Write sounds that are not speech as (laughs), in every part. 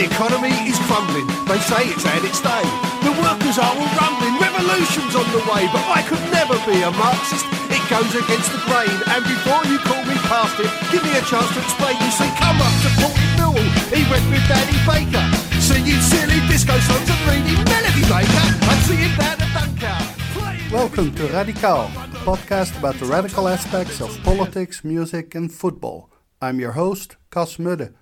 The economy is crumbling. They say it's had its day. The workers are all rumbling. Revolution's on the way, but I could never be a Marxist. It goes against the grain. And before you call me past it, give me a chance to explain. You see, come up to Port Newell. He went with Danny Baker. Singing silly disco songs and reading Melody Maker. And seeing down at Dunkirk. Welcome to Radical, a podcast about the radical aspects of politics, music, and football. I'm your host, Cas Mudde.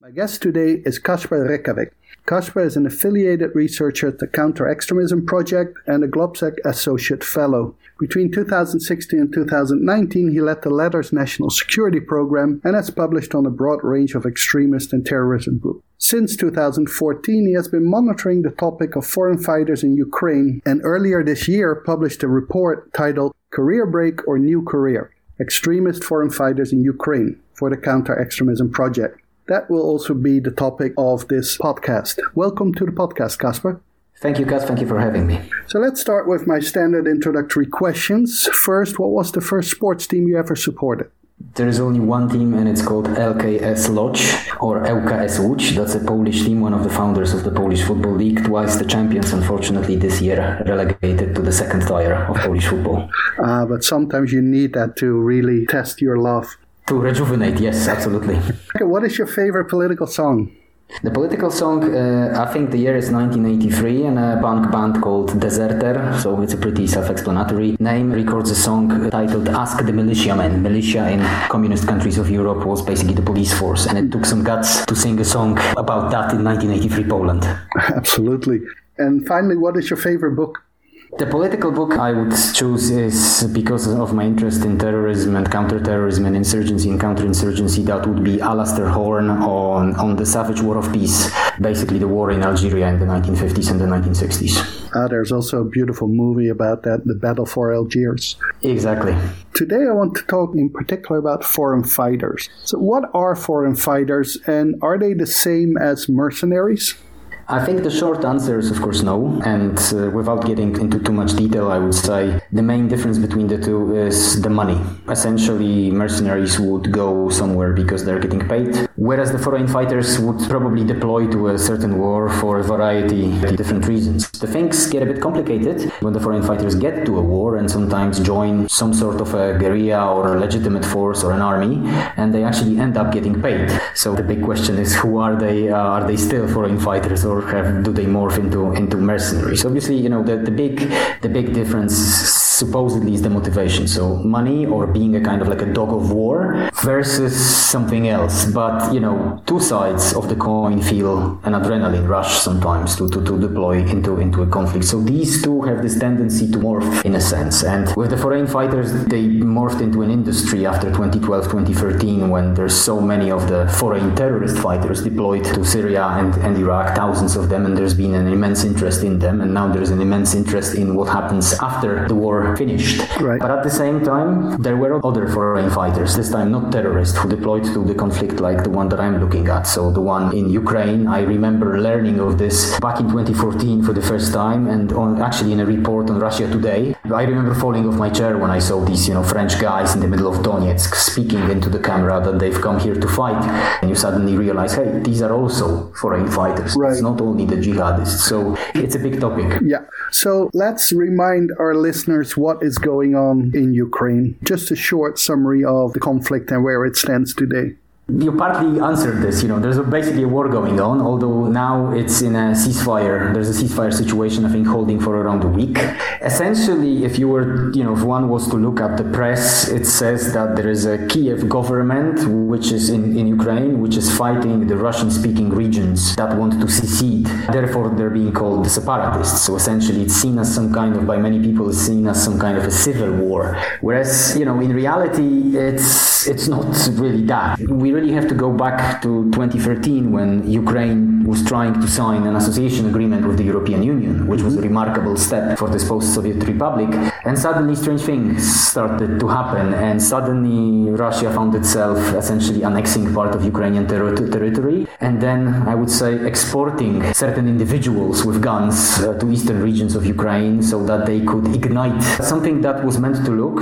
My guest today is Kasper Rekawek. Kasper is an affiliated researcher at the Counter Extremism Project and a GLOBSEC Associate Fellow. Between 2016 and 2019, he led the latter's National Security Program and has published on a broad range of extremist and terrorism groups. Since 2014, he has been monitoring the topic of foreign fighters in Ukraine and earlier this year published a report titled Career Break or New Career Extremist Foreign Fighters in Ukraine for the Counter Extremism Project. That will also be the topic of this podcast. Welcome to the podcast, Casper. Thank you, Gus. Thank you for having me. So let's start with my standard introductory questions. First, what was the first sports team you ever supported? There is only one team, and it's called LKS Lodz or LKS Łódź. That's a Polish team, one of the founders of the Polish Football League, twice the champions. Unfortunately, this year relegated to the second tier of Polish football. Uh, but sometimes you need that to really test your love. To rejuvenate, yes, absolutely. Okay, what is your favorite political song? The political song, uh, I think the year is 1983, and a punk band called Deserter, so it's a pretty self explanatory name, records a song titled Ask the Militiamen. Militia in communist countries of Europe was basically the police force, and it took some guts to sing a song about that in 1983 Poland. (laughs) Absolutely. And finally, what is your favorite book? The political book I would choose is because of my interest in terrorism and counterterrorism and insurgency and counterinsurgency. That would be Alistair Horne on, on the Savage War of Peace, basically the war in Algeria in the 1950s and the 1960s. Uh, there's also a beautiful movie about that, The Battle for Algiers. Exactly. Today, I want to talk in particular about foreign fighters. So, what are foreign fighters, and are they the same as mercenaries? I think the short answer is, of course, no. And uh, without getting into too much detail, I would say the main difference between the two is the money. Essentially, mercenaries would go somewhere because they're getting paid, whereas the foreign fighters would probably deploy to a certain war for a variety of different reasons. The things get a bit complicated when the foreign fighters get to a war and sometimes join some sort of a guerrilla or a legitimate force or an army, and they actually end up getting paid. So the big question is, who are they? Uh, are they still foreign fighters or have, do they morph into into mercenaries? Obviously, you know the, the big the big difference supposedly is the motivation. So money or being a kind of like a dog of war versus something else. But you know, two sides of the coin feel an adrenaline rush sometimes to, to, to deploy into into a conflict. So these two have this tendency to morph in a sense. And with the foreign fighters, they morphed into an industry after 2012, 2013, when there's so many of the foreign terrorist fighters deployed to Syria and, and Iraq, thousands of them, and there's been an immense interest in them. And now there's an immense interest in what happens after the war finished. Right. But at the same time, there were other foreign fighters, this time not terrorists, who deployed to the conflict like the one that I'm looking at. So the one in Ukraine, I remember learning of this back in 2014 for the first time, and on actually in a report on Russia Today. I remember falling off my chair when I saw these, you know, French guys in the middle of Donetsk speaking into the camera that they've come here to fight, and you suddenly realize, hey, these are also foreign fighters. Right. It's not only the jihadists. So it's a big topic. Yeah. So let's remind our listeners what is going on in Ukraine. Just a short summary of the conflict and where it stands today. You partly answered this. You know, there's basically a war going on, although now it's in a ceasefire. There's a ceasefire situation, I think, holding for around a week. Essentially, if you were, you know, if one was to look at the press, it says that there is a Kiev government, which is in, in Ukraine, which is fighting the Russian speaking regions that want to secede. Therefore, they're being called the separatists. So essentially, it's seen as some kind of, by many people, it's seen as some kind of a civil war. Whereas, you know, in reality, it's, it's not really that. We really have to go back to 2013 when Ukraine was trying to sign an association agreement with the European Union, which was a remarkable step for this post Soviet republic. And suddenly, strange things started to happen, and suddenly, Russia found itself essentially annexing part of Ukrainian ter- territory, and then I would say exporting certain individuals with guns uh, to eastern regions of Ukraine so that they could ignite something that was meant to look,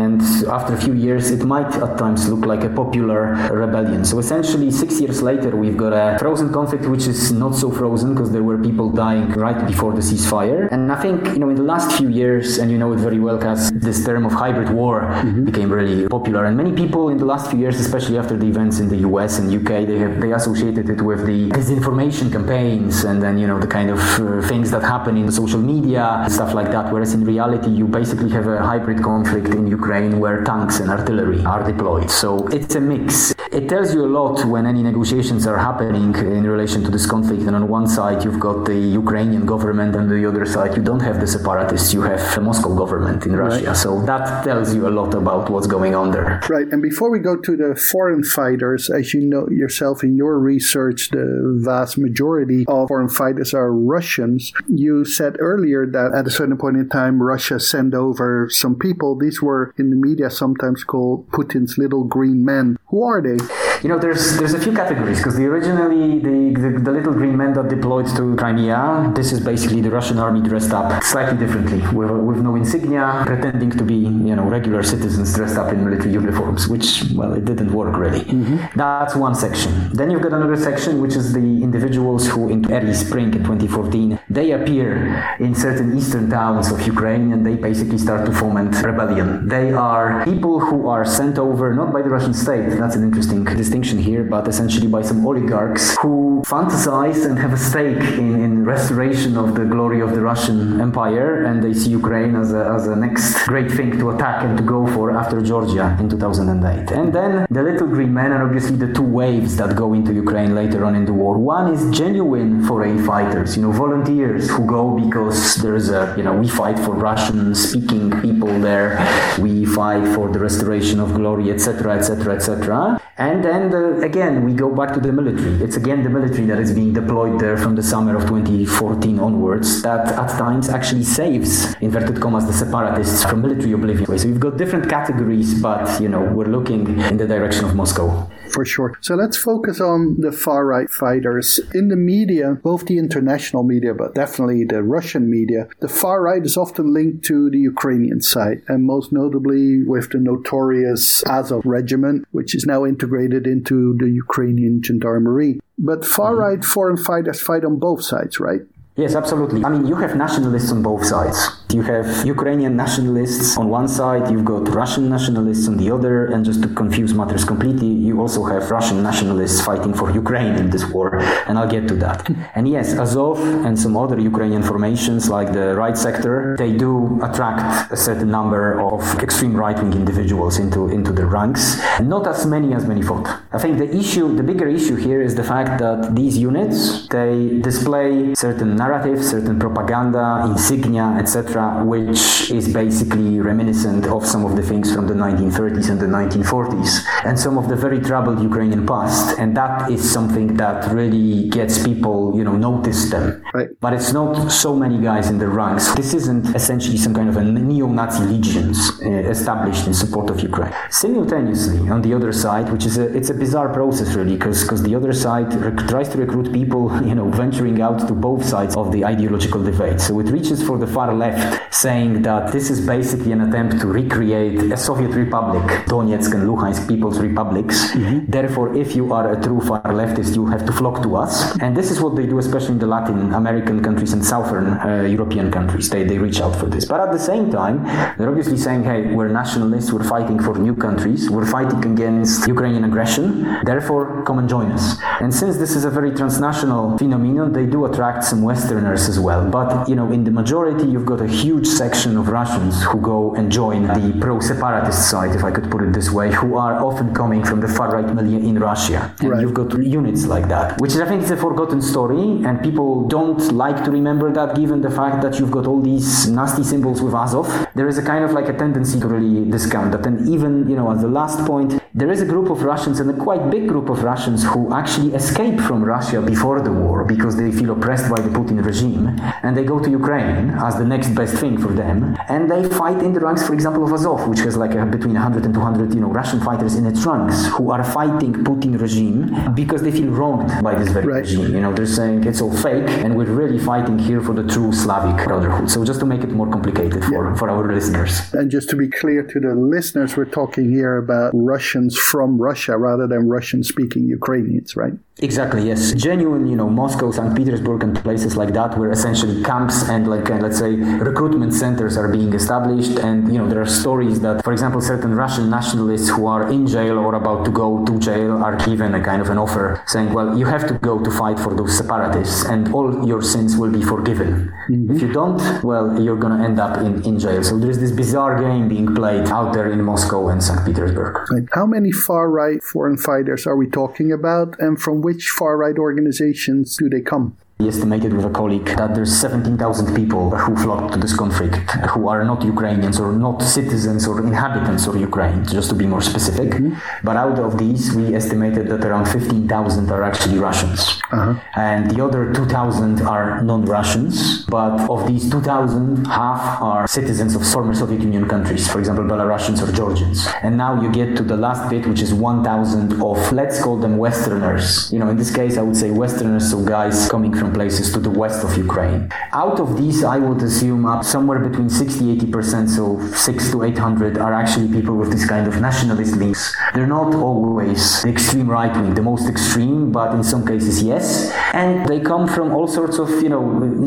and after a few years, it might at times look like a popular rebellion rebellion. So essentially, six years later, we've got a frozen conflict which is not so frozen because there were people dying right before the ceasefire. And I think, you know, in the last few years, and you know it very well, because this term of hybrid war mm-hmm. became really popular. And many people in the last few years, especially after the events in the US and UK, they have they associated it with the disinformation campaigns and then, you know, the kind of uh, things that happen in social media, and stuff like that. Whereas in reality, you basically have a hybrid conflict in Ukraine where tanks and artillery are deployed. So it's a mix. It tells you a lot when any negotiations are happening in relation to this conflict. And on one side, you've got the Ukrainian government, and on the other side, you don't have the separatists. You have the Moscow government in Russia. Right. So that tells you a lot about what's going on there. Right. And before we go to the foreign fighters, as you know yourself in your research, the vast majority of foreign fighters are Russians. You said earlier that at a certain point in time, Russia sent over some people. These were in the media sometimes called Putin's little green men. Who are they? You know, there's there's a few categories because the originally the, the, the little green men that deployed to Crimea. This is basically the Russian army dressed up slightly differently, with, with no insignia, pretending to be you know regular citizens dressed up in military uniforms, which well it didn't work really. Mm-hmm. That's one section. Then you've got another section which is the individuals who in early spring in 2014 they appear in certain eastern towns of Ukraine and they basically start to foment rebellion. They are people who are sent over not by the Russian state. That's an interesting distinction here, but essentially by some oligarchs who fantasize and have a stake in, in restoration of the glory of the Russian Empire, and they see Ukraine as a, as a next great thing to attack and to go for after Georgia in 2008. And then the little green men are obviously the two waves that go into Ukraine later on in the war. One is genuine foreign fighters, you know, volunteers who go because there's a, you know, we fight for Russian speaking people there, we fight for the restoration of glory, etc., etc., etc. And then the, uh, again, we go back to the military. It's again the military that is being deployed there from the summer of 2014 onwards that at times actually saves, inverted commas, the separatists from military oblivion. So we've got different categories, but, you know, we're looking in the direction of Moscow. For sure. So let's focus on the far right fighters. In the media, both the international media, but definitely the Russian media, the far right is often linked to the Ukrainian side, and most notably with the notorious Azov regiment, which is now integrated into the Ukrainian gendarmerie. But far mm-hmm. right foreign fighters fight on both sides, right? Yes, absolutely. I mean, you have nationalists on both sides. You have Ukrainian nationalists on one side, you've got Russian nationalists on the other, and just to confuse matters completely, you also have Russian nationalists fighting for Ukraine in this war, and I'll get to that. And yes, Azov and some other Ukrainian formations like the right sector, they do attract a certain number of extreme right-wing individuals into, into the ranks. Not as many as many thought. I think the issue, the bigger issue here is the fact that these units, they display certain narratives, certain propaganda, insignia, etc., which is basically reminiscent of some of the things from the 1930s and the 1940s, and some of the very troubled Ukrainian past. And that is something that really gets people, you know, notice them. Right. But it's not so many guys in the ranks. This isn't essentially some kind of a neo-Nazi legions uh, established in support of Ukraine. Simultaneously, on the other side, which is a it's a bizarre process really, because because the other side rec- tries to recruit people, (laughs) you know, venturing out to both sides of the ideological debate. So it reaches for the far left, saying that this is basically an attempt to recreate a Soviet republic, Donetsk and Luhansk People's Republics. Mm-hmm. Therefore, if you are a true far leftist, you have to flock to us. And this is what they do, especially in the Latin American countries and Southern uh, European countries. They, they reach out for this. But at the same time, they're obviously saying, hey, we're nationalists, we're fighting for new countries, we're fighting against Ukrainian aggression, therefore, come and join us. And since this is a very transnational phenomenon, they do attract some Westerners as well. But, you know, in the majority, you've got a huge section of Russians who go and join the pro-separatist side, if I could put it this way, who are often coming from the far-right milieu in Russia. And right. you've got units like that, which I think is a forgotten story, and people don't like to remember that given the fact that you've got all these nasty symbols with Azov. There is a kind of like a tendency to really discount that. And even, you know, as the last point, there is a group of Russians and a quite big group of Russians who actually escape from Russia before the war because they feel oppressed by the Putin regime, and they go to Ukraine as the next best thing for them, and they fight in the ranks, for example, of Azov, which has like a, between 100 and 200, you know, Russian fighters in its ranks who are fighting Putin regime because they feel wronged by this very right. regime. You know, they're saying it's all fake, and we're really fighting here for the true Slavic brotherhood. So just to make it more complicated for, yeah. for our listeners. And just to be clear to the listeners, we're talking here about Russian militants from Russia rather than Russian speaking Ukrainians, right? Exactly, yes. Genuine, you know, Moscow, St. Petersburg, and places like that, where essentially camps and, like, uh, let's say, recruitment centers are being established. And, you know, there are stories that, for example, certain Russian nationalists who are in jail or about to go to jail are given a kind of an offer saying, well, you have to go to fight for those separatists and all your sins will be forgiven. Mm-hmm. If you don't, well, you're going to end up in, in jail. So there's this bizarre game being played out there in Moscow and St. Petersburg. Right. How many far right foreign fighters are we talking about? And from which far right organizations do they come? We estimated with a colleague that there's 17,000 people who flocked to this conflict who are not Ukrainians or not citizens or inhabitants of Ukraine, just to be more specific. Mm-hmm. But out of these, we estimated that around 15,000 are actually Russians. Uh-huh. And the other 2,000 are non Russians. But of these 2,000, half are citizens of former Soviet Union countries, for example, Belarusians or Georgians. And now you get to the last bit, which is 1,000 of, let's call them Westerners. You know, in this case, I would say Westerners, so guys coming from different places to the west of Ukraine. Out of these, I would assume up somewhere between 60 80%, so 6 to 800 are actually people with this kind of nationalist links. They're not always the extreme right wing, the most extreme, but in some cases, yes. And they come from all sorts of, you know,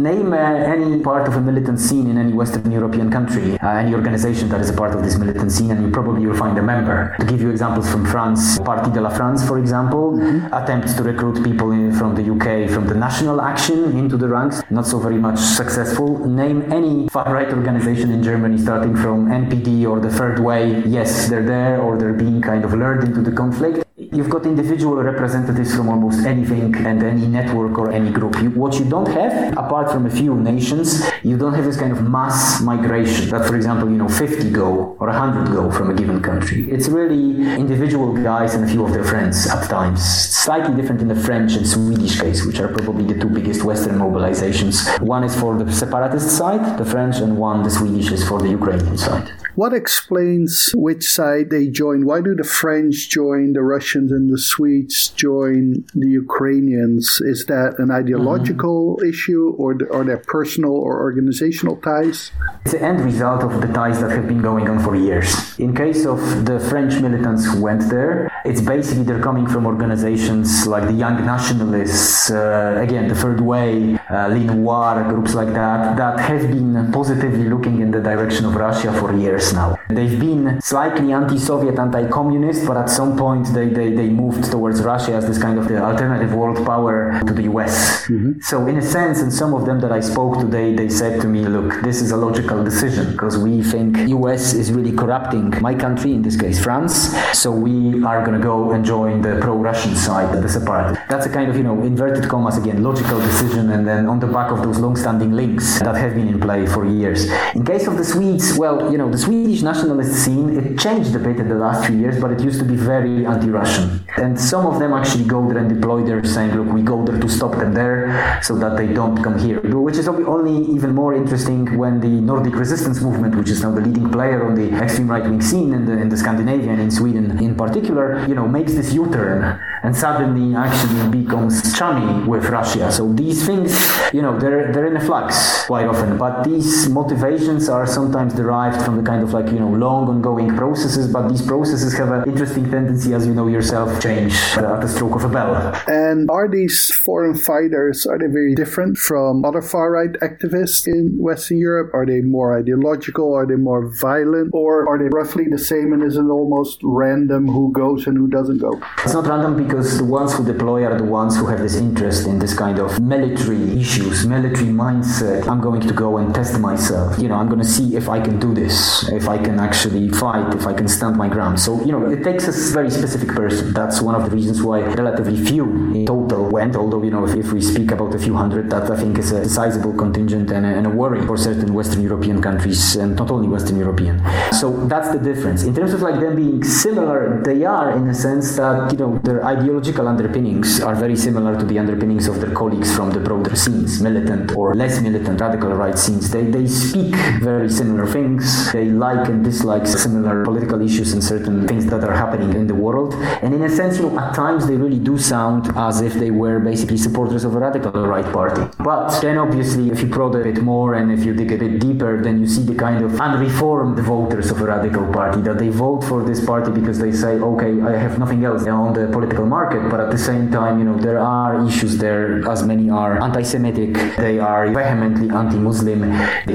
name uh, any part of a militant scene in any Western European country, uh, any organization that is a part of this militant scene, and you probably will find a member. To give you examples from France, Parti de la France, for example, mm-hmm. attempts to recruit people in, from the UK, from the National action into the ranks, not so very much successful. Name any far right organization in Germany starting from NPD or the Third Way. Yes, they're there or they're being kind of lured into the conflict. You've got individual representatives from almost anything and any network or any group. You, what you don't have, apart from a few nations, you don't have this kind of mass migration that, for example, you know, 50 go or 100 go from a given country. It's really individual guys and a few of their friends at times. Slightly different in the French and Swedish case, which are probably the two biggest Western mobilizations. One is for the separatist side, the French, and one, the Swedish, is for the Ukrainian side. What explains which side they join? Why do the French join, the Russians and the Swedes join the Ukrainians? Is that an ideological mm-hmm. issue or are there personal or organizational ties? It's the end result of the ties that have been going on for years. In case of the French militants who went there, it's basically they're coming from organizations like the Young Nationalists, uh, again, the Third Way, uh, Noirs, groups like that, that have been positively looking in the direction of Russia for years years now. They've been slightly anti-Soviet, anti-communist, but at some point they, they, they moved towards Russia as this kind of the alternative world power to the US. Mm-hmm. So in a sense, and some of them that I spoke to, they, they said to me, look, this is a logical decision because we think US is really corrupting my country, in this case France, so we are going to go and join the pro-Russian side, the separatist. That's a kind of, you know, inverted commas again, logical decision and then on the back of those long-standing links that have been in play for years. In case of the Swedes, well, you know, the Swedes Swedish nationalist scene, it changed a bit in the last few years, but it used to be very anti-Russian. And some of them actually go there and deploy there saying, look, we go there to stop them there so that they don't come here. Which is only even more interesting when the Nordic resistance movement, which is now the leading player on the extreme right-wing scene in the, in the in Sweden in particular, you know, makes this U-turn and suddenly actually becomes chummy with Russia. So these things, you know, they're, they're in a flux quite often, but these motivations are sometimes derived from the kind of like, you know, long ongoing processes, but these processes have an interesting tendency, as you know yourself, change at the stroke of a bell. And are these foreign fighters, are they very different from other far-right activists in Western Europe? Are they more ideological? Are they more violent? Or are they roughly the same and is it almost random who goes and who doesn't go? It's not random because the ones who deploy are the ones who have this interest in this kind of military issues, military mindset. I'm going to go and test myself. You know, I'm going to see if I can do this if I can actually fight, if I can stand my ground. So, you know, it takes a very specific person. That's one of the reasons why relatively few in total went, although, you know, if, if we speak about a few hundred, that I think is a sizable contingent and a, and a worry for certain Western European countries, and not only Western European. So that's the difference. In terms of like them being similar, they are in a sense that, you know, their ideological underpinnings are very similar to the underpinnings of their colleagues from the broader scenes, militant or less militant radical right scenes. They, they speak very similar things. They like and dislike similar political issues and certain things that are happening in the world. And in a sense, you know, at times they really do sound as if they were basically supporters of a radical right party. But then obviously, if you probe a bit more and if you dig a bit deeper, then you see the kind of unreformed voters of a radical party that they vote for this party because they say, okay, I have nothing else on the political market. But at the same time, you know, there are issues there, as many are anti-Semitic. They are vehemently anti-Muslim.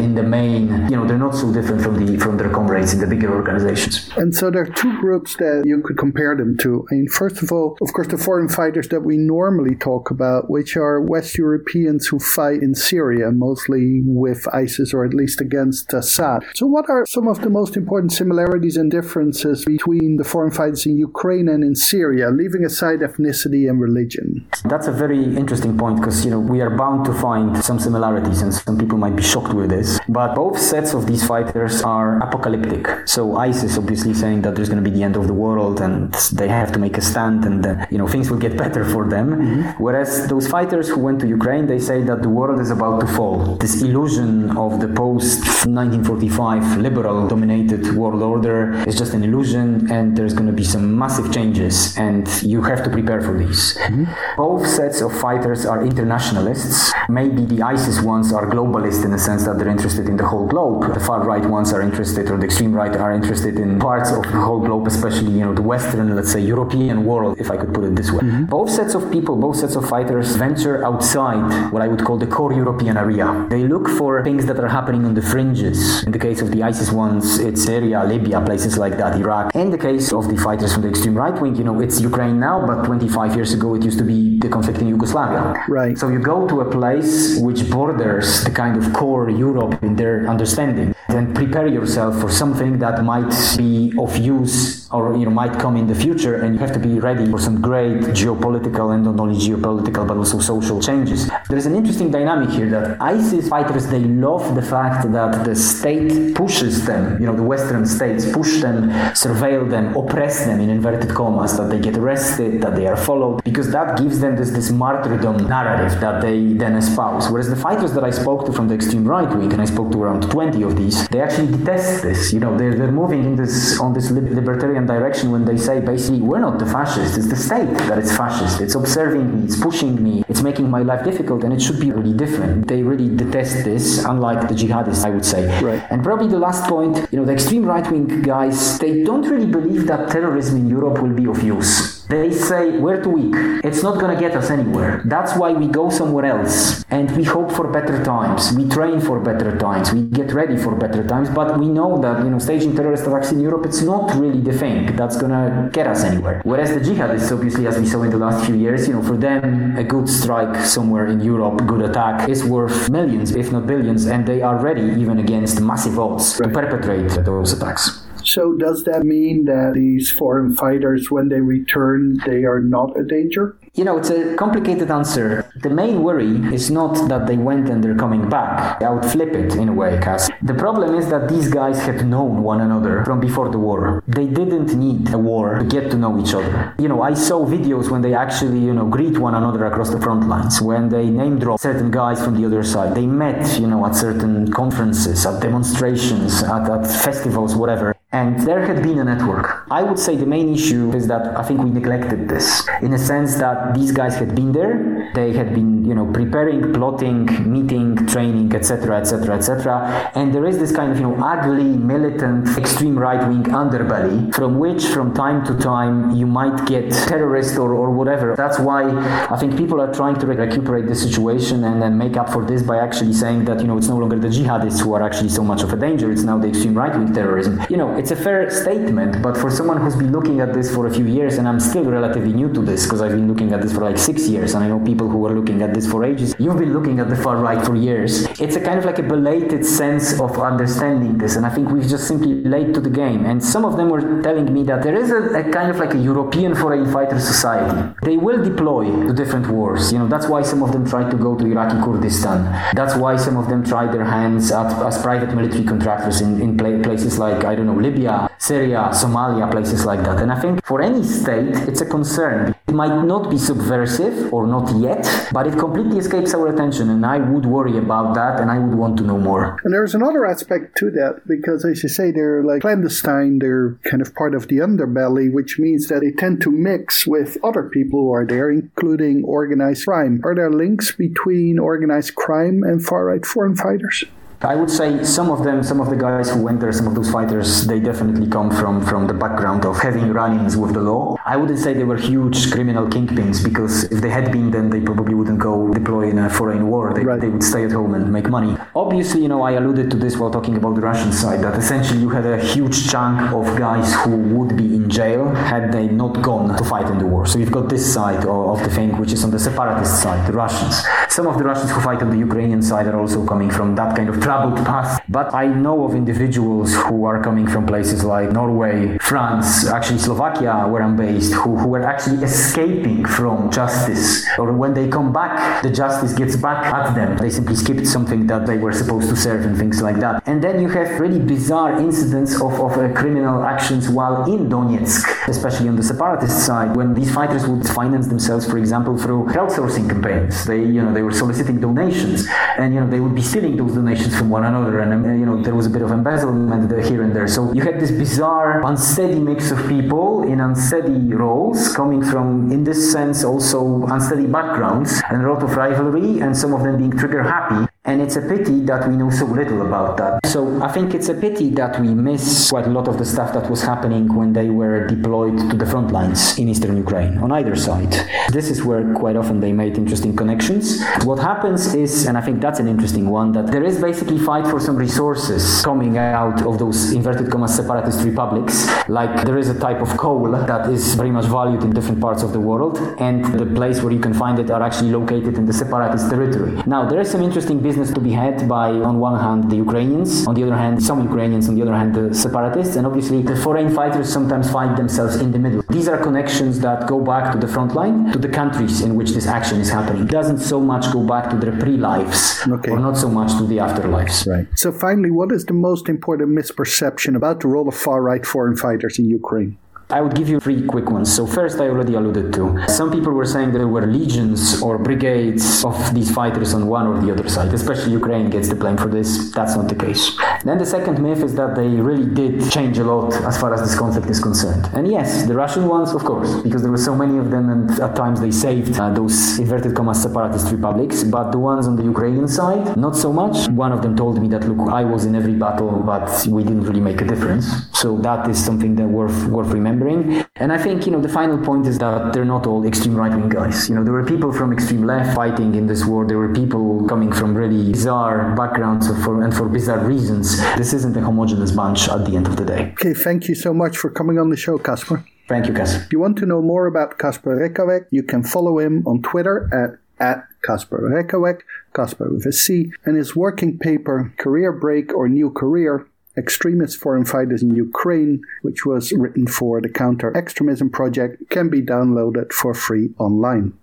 In the main, you know, they're not so different from the from their comrades in the bigger organizations. And so there are two groups that you could compare them to. I mean, first of all, of course, the foreign fighters that we normally talk about, which are West Europeans who fight in Syria, mostly with ISIS or at least against Assad. So, what are some of the most important similarities and differences between the foreign fighters in Ukraine and in Syria, leaving aside ethnicity and religion? That's a very interesting point because you know we are bound to find some similarities, and some people might be shocked with this. But both sets of these fighters are apocalyptic. So ISIS obviously saying that there's going to be the end of the world and they have to make a stand, and uh, you know things will get (laughs) better for them. Mm-hmm. Whereas those fighters who went to Ukraine, they say that the world is about to fall. This illusion of the post 1945 liberal dominated world order is just an illusion, and there's going to be some massive changes, and you have to prepare for these. Mm-hmm. Both sets of fighters are internationalists. Maybe the ISIS ones are globalist in the sense that they're interested in the whole globe. The far right ones are interested, or the extreme right are interested in parts of the whole globe, especially you know the Western, let's say European world, if I could put it this way. Mm-hmm. Both sets of people, both sets of fighters venture outside what I would call the core European area. They look for things that are happening on the fringes. In the case of the ISIS ones, it's Syria, Libya, places like that, Iraq. In the case of the fighters from the extreme right wing, you know, it's Ukraine now, but 25 years ago it used to be the conflict in Yugoslavia. Right. So you go to a place which borders the kind of core Europe in their understanding, then prepare yourself for something that might be of use or you know might come in the future, and you have to be ready for some great geopolitical and not only geopolitical but also social changes. There is an interesting dynamic here that ISIS fighters they love the fact that the state pushes them, you know, the Western states push them, surveil them, oppress them in inverted commas, that they get arrested, that they are followed, because that gives them this this martyrdom narrative that they then espouse. Whereas the fighters that I spoke to from the extreme right wing, and I spoke to around 20 of these, they actually detest this. You know, they're, they're moving in this on this libertarian direction when they say basically we're not the fascists, it's the state that is fascist. It's observing me, it's pushing me, it's making my life difficult, and it should be really different. They really detest this, unlike the jihadists, I would say. Right. And probably the last point, you know, the extreme right wing guys, they don't really believe that terrorism in Europe will be of use. They say we're too weak. It's not to get us anywhere. That's why we go somewhere else and we hope for better times. We train for better times. We get ready for better times. But we know that you know staging terrorist attacks in Europe it's not really the thing that's to get us anywhere. Whereas the jihadists, obviously, as we saw in the last few years, you know, for them a good strike somewhere in Europe, good attack is worth millions, if not billions, and they are ready even against massive odds to perpetrate those attacks. So does that mean that these foreign fighters, when they return, they are not a danger? You know, it's a complicated answer. The main worry is not that they went and they're coming back. I would flip it in a way, Cas. The problem is that these guys had known one another from before the war. They didn't need a war to get to know each other. You know, I saw videos when they actually, you know, greet one another across the front lines, when they name drop certain guys from the other side. They met, you know, at certain conferences, at demonstrations, at, at festivals, whatever. And there had been a network. I would say the main issue is that I think we neglected this in a sense that these guys had been there, they had been, you know, preparing, plotting, meeting, training, etc., etc., etc. And there is this kind of, you know, ugly, militant, extreme right-wing underbelly from which, from time to time, you might get terrorist or, or whatever. That's why I think people are trying to recuperate the situation and then make up for this by actually saying that, you know, it's no longer the jihadists who are actually so much of a danger. It's now the extreme right-wing terrorism. You know, it's a fair statement, but for someone who's been looking at this for a few years, and I'm still relatively new to this because I've been looking at this for like six years, and I know people people who were looking at this for ages. You've been looking at the far right for years. It's a kind of like a belated sense of understanding this, and I think we've just simply late to the game. And some of them were telling me that there is a, a kind of like a European foreign fighter society. They will deploy to different wars. You know, that's why some of them tried to go to Iraqi Kurdistan. That's why some of them tried their hands at, as private military contractors in, in places like, I don't know, Libya, Syria, Somalia, places like that. And I think for any state, it's a concern. It might not be subversive or not yet, but it completely escapes our attention. And I would worry about that and I would want to know more. And there's another aspect to that because, as you say, they're like clandestine, they're kind of part of the underbelly, which means that they tend to mix with other people who are there, including organized crime. Are there links between organized crime and far right foreign fighters? I would say some of them, some of the guys who went there, some of those fighters, they definitely come from, from the background of having run-ins with the law. I wouldn't say they were huge criminal kingpins because if they had been, then they probably wouldn't go deploy in a foreign war. They, right. they would stay at home and make money. Obviously, you know, I alluded to this while talking about the Russian side, that essentially you had a huge chunk of guys who would be in jail had they not gone to fight in the war. So you've got this side of, of the thing, which is on the separatist side, the Russians. Some of the Russians who fight on the Ukrainian side are also coming from that kind of troubled past. But I know of individuals who are coming from places like Norway, France, actually Slovakia, where I'm based, who, who are actually escaping from justice. Or when they come back, the justice gets back at them. They simply skipped something that they were supposed to serve and things like that. And then you have really bizarre incidents of, of uh, criminal actions while in Donetsk, especially on the separatist side, when these fighters would finance themselves, for example, through crowdsourcing campaigns. They, you know, they were soliciting donations, and you know, they would be stealing those donations from one another and uh, you know there was a bit of embezzlement here and there. So you had this bizarre, unsteady mix of people in unsteady roles, coming from, in this sense, also unsteady backgrounds, and a lot of rivalry, and some of them being trigger happy. And it's a pity that we know so little about that. So I think it's a pity that we miss quite a lot of the stuff that was happening when they were deployed to the front lines in eastern Ukraine, on either side. This is where quite often they made interesting connections. What happens is, and I think that's an interesting one, that there is basically fight for some resources coming out of those inverted commas separatist republics. Like there is a type of coal that is very much valued in different parts of the world, and the place where you can find it are actually located in the separatist territory. Now there is some interesting business business to be had by, on one hand, the Ukrainians, on the other hand, some Ukrainians, on the other hand, the separatists, and obviously the foreign fighters sometimes find themselves in the middle. These are connections that go back to the front line, to the countries in which this action is happening. It doesn't so much go back to their pre-lives, okay. or not so much to the afterlives. Right. So finally, what is the most important misperception about the role of far-right foreign fighters in Ukraine? I would give you three quick ones. So first, I already alluded to. Some people were saying there were legions or brigades of these fighters on one or the other side. Especially Ukraine gets the blame for this. That's not the case. Then the second myth is that they really did change a lot as far as this conflict is concerned. And yes, the Russian ones, of course, because there were so many of them, and at times they saved uh, those inverted commas separatist republics. But the ones on the Ukrainian side, not so much. One of them told me that look, I was in every battle, but we didn't really make a difference. So that is something that worth worth remembering. And I think, you know, the final point is that they're not all extreme right wing guys. You know, there were people from extreme left fighting in this war. There were people coming from really bizarre backgrounds for, and for bizarre reasons. This isn't a homogenous bunch at the end of the day. Okay, thank you so much for coming on the show, Kasper. Thank you, Kasper. If you want to know more about Kasper Rekawek, you can follow him on Twitter at at Kasper Rekawek, Kasper with a C, and his working paper, Career Break or New Career, Extremist Foreign Fighters in Ukraine, which was written for the Counter Extremism Project, can be downloaded for free online.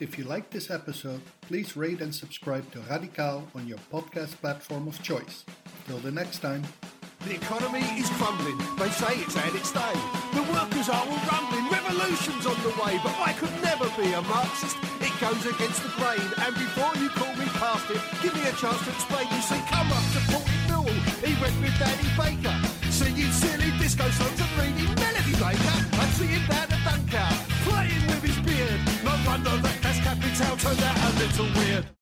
If you like this episode, please rate and subscribe to Radical on your podcast platform of choice. Till the next time. The economy is crumbling. They say it's had its day. The workers are all rumbling. Revolution's on the way, but I could never be a Marxist. It goes against the grain. And before you call me past it, give me a chance to explain. You see, come up to Port Newell. He went with Danny Baker. Singing silly disco songs and reading Melody Maker. I'd see him down at Dunkow, playing with his beard. No wonder that that's Capital turned out a little weird.